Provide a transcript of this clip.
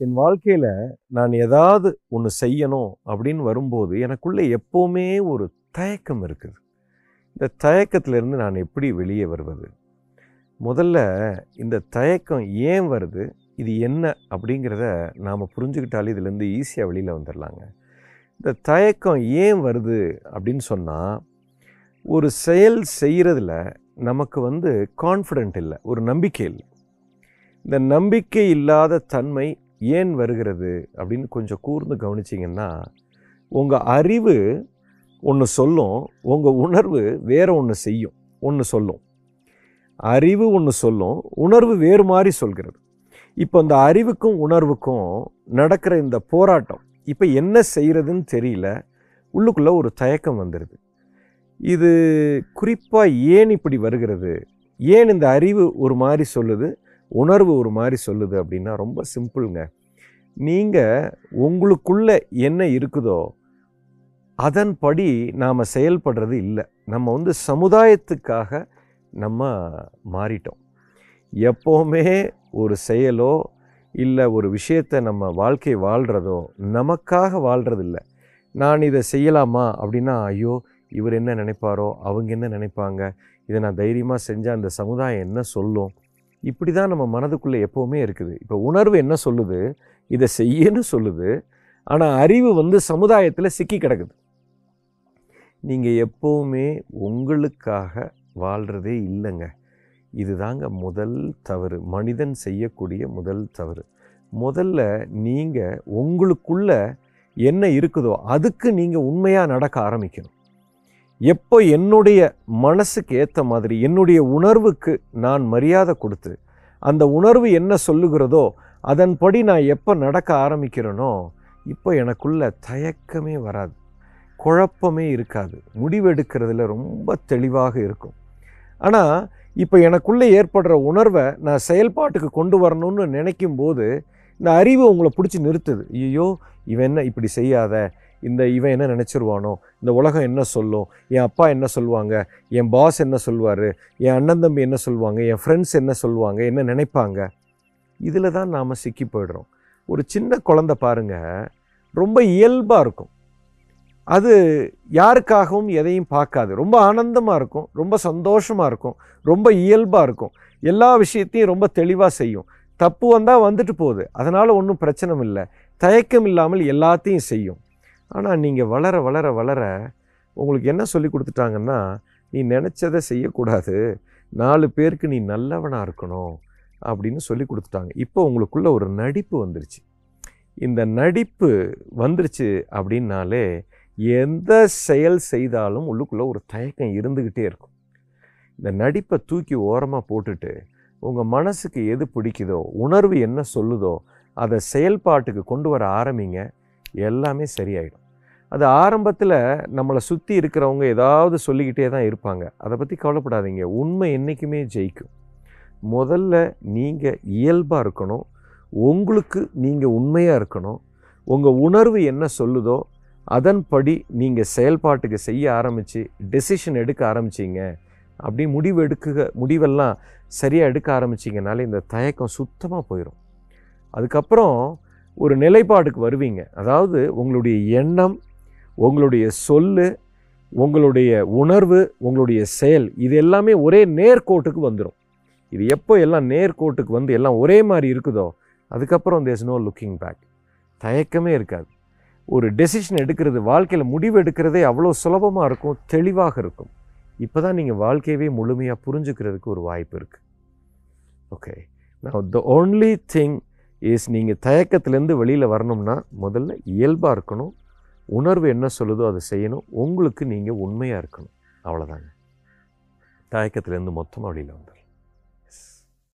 என் வாழ்க்கையில் நான் ஏதாவது ஒன்று செய்யணும் அப்படின்னு வரும்போது எனக்குள்ளே எப்போவுமே ஒரு தயக்கம் இருக்குது. இந்த தயக்கத்திலிருந்து நான் எப்படி வெளியே வருவது? முதல்ல இந்த தயக்கம் ஏன் வருது? இது என்ன அப்படிங்கிறத நாம் புரிஞ்சுக்கிட்டாலே இதுலேருந்து ஈஸியாக வெளியில் வந்துடலாங்க இந்த தயக்கம் ஏன் வருது அப்படின்னு சொன்னால் ஒரு செயல் செய்கிறதுல நமக்கு வந்து கான்ஃபிடென்ட் இல்லை ஒரு நம்பிக்கை இல்லை. இந்த நம்பிக்கை இல்லாத தன்மை ஏன் வருகிறது அப்படின்னு கொஞ்சம் கூர்ந்து கவனிச்சிங்கன்னா உங்கள் அறிவு ஒன்று சொல்லும் உங்கள் உணர்வு வேறு ஒன்று செய்யும் ஒன்று சொல்லும். அறிவு ஒன்று சொல்லும் உணர்வு வேறு மாதிரி சொல்கிறது. இப்போ இந்த அறிவுக்கும் உணர்வுக்கும் நடக்கிற இந்த போராட்டம் இப்போ என்ன செய்கிறதுன்னு தெரியல உள்ளுக்குள்ளே ஒரு தயக்கம் வந்துடுது இது குறிப்பாக ஏன் இப்படி வருகிறது? ஏன் இந்த அறிவு ஒரு மாதிரி சொல்லுது? உணர்வு ஒரு மாதிரி சொல்லுது அப்படின்னா ரொம்ப சிம்பிளுங்க. நீங்கள் உங்களுக்குள்ளே என்ன இருக்குதோ அதன்படி நாம் செயல்படுறது இல்லை. நம்ம வந்து சமுதாயத்துக்காக நம்ம மாறிட்டோம். எப்போவுமே ஒரு செயலோ இல்லை ஒரு விஷயத்தை நம்ம வாழ்க்கை வாழ்கிறதோ நமக்காக வாழ்கிறதில்ல நான் இதை செய்யலாமா அப்படின்னா ஐயோ இவர் என்ன நினைப்பாரோ அவங்க என்ன நினைப்பாங்க? இதை நான் தைரியமாக செஞ்சால் அந்த சமுதாயம் என்ன சொல்லும்? இப்படி தான் நம்ம மனதுக்குள்ளே எப்போவுமே இருக்குது. இப்போ உணர்வு என்ன சொல்லுது? இதை செய்யன்னு சொல்லுது. ஆனால் அறிவு வந்து சமுதாயத்தில் சிக்கி கிடக்குது. நீங்கள் எப்போவுமே உங்களுக்காக வாழ்கிறதே இல்லைங்க. இதுதாங்க முதல் தவறு. மனிதன் செய்யக்கூடிய முதல் தவறு. முதல்ல நீங்கள் உங்களுக்குள்ள என்ன இருக்குதோ அதுக்கு நீங்கள் உண்மையாக நடக்க ஆரம்பிக்கணும். எப்போ என்னுடைய மனசுக்கு ஏற்ற மாதிரி என்னுடைய உணர்வுக்கு நான் மரியாதை கொடுத்து அந்த உணர்வு என்ன சொல்லுகிறதோ அதன்படி நான் எப்போ நடக்க ஆரம்பிக்கிறேனோ இப்போ எனக்குள்ள தயக்கமே வராது. குழப்பமே இருக்காது. முடிவெடுக்கிறதுல ரொம்ப தெளிவாக இருக்கும். ஆனால் இப்போ எனக்குள்ளே ஏற்படுற உணர்வை நான் செயல்பாட்டுக்கு கொண்டு வரணும்னு நினைக்கும் போது இந்த அறிவு உங்களை பிடிச்சி நிறுத்துது. ஐயோ இவன் என்ன இப்படி செய்யாத? இந்த இவன் என்ன நினச்சிருவானோ? இந்த உலகம் என்ன சொல்லும்? என் அப்பா என்ன சொல்லுவாங்க? என் பாஸ் என்ன சொல்லுவார்? என் அண்ணன் தம்பி என்ன சொல்லுவாங்க? என் ஃப்ரெண்ட்ஸ் என்ன சொல்லுவாங்க? என்ன நினைப்பாங்க? இதில் தான் நாம் சிக்கி போயிடுறோம். ஒரு சின்ன குழந்த பாருங்க. ரொம்ப இயல்பாக இருக்கும். அது யாருக்காகவும் எதையும் பார்க்காது. ரொம்ப ஆனந்தமாக இருக்கும். ரொம்ப சந்தோஷமாக இருக்கும். ரொம்ப இயல்பாக இருக்கும். எல்லா விஷயத்தையும் ரொம்ப தெளிவாக செய்யும். தப்பு வந்தால் வந்துட்டு போகுது. அதனால் ஒன்றும் பிரச்சனை இல்லை. தயக்கம் இல்லாமல் எல்லாத்தையும் செய்யும். ஆனால் நீங்கள் வளர வளர வளர உங்களுக்கு என்ன சொல்லி கொடுத்துட்டாங்கன்னா நீ நினச்சதை செய்யக்கூடாது. நாலு பேருக்கு நீ நல்லவனாக இருக்கணும். அப்படின்னு சொல்லி கொடுத்துட்டாங்க. இப்போ உங்களுக்குள்ள ஒரு நடிப்பு வந்துருச்சு. இந்த நடிப்பு வந்துருச்சு அப்படின்னாலே எந்த செயல் செய்தாலும் உள்ளுக்குள்ளே ஒரு தயக்கம் இருந்துக்கிட்டே இருக்கும். இந்த நடிப்பை தூக்கி ஓரமாக போட்டுட்டு உங்கள் மனசுக்கு எது பிடிக்குதோ உணர்வு என்ன சொல்லுதோ அதை செயல்பாட்டுக்கு கொண்டு வர ஆரம்பிங்க. எல்லாமே சரியாயிடும். அது ஆரம்பத்தில் நம்மளை சுற்றி இருக்கிறவங்க ஏதாவது சொல்லிக்கிட்டே தான் இருப்பாங்க. அதை பற்றி கவலைப்படாதீங்க. உண்மை என்றைக்குமே ஜெயிக்கும். முதல்ல நீங்கள் இயல்பாக இருக்கணும். உங்களுக்கு நீங்கள் உண்மையாக இருக்கணும். உங்கள் உணர்வு என்ன சொல்லுதோ அதன்படி நீங்கள் செயல்பாட்டுக்கு செய்ய ஆரம்பித்து டெசிஷன் எடுக்க ஆரம்பிச்சிங்க. அப்படி முடிவு எடுக்க முடிவெல்லாம் சரியாக எடுக்க ஆரம்பிச்சிங்கனாலே இந்த தயக்கம் சுத்தமாக போயிடும் அதுக்கப்புறம் ஒரு நிலைப்பாடுக்கு வருவீங்க. அதாவது உங்களுடைய எண்ணம் உங்களுடைய சொல்லு உங்களுடைய உணர்வு உங்களுடைய செயல் இது எல்லாமே ஒரே நேர்கோட்டுக்கு வந்துடும் இது எப்போ எல்லாம் நேர்கோட்டுக்கு வந்து எல்லாம் ஒரே மாதிரி இருக்குதோ அதுக்கப்புறம் தேர்ஸ் நோ லுக்கிங் பேக் தயக்கமே இருக்காது. ஒரு டெசிஷன் எடுக்கிறது வாழ்க்கையில் முடிவு எடுக்கிறதே அவ்வளோ சுலபமாக இருக்கும் தெளிவாக இருக்கும். இப்போ தான் நீங்கள் வாழ்க்கையவே முழுமையாக புரிஞ்சுக்கிறதுக்கு ஒரு வாய்ப்பு இருக்குது ஓகே நான் த ஓன்லி திங் இஸ் நீங்கள் தயக்கத்துலேருந்து வெளியில் வரணும்னா முதல்ல இயல்பாக இருக்கணும். உணர்வு என்ன சொல்லுதோ அதை செய்யணும். உங்களுக்கு நீங்கள் உண்மையாக இருக்கணும். அவ்வளோதாங்க தயக்கத்துலேருந்து மொத்தமாக வெளியில் வந்துடும்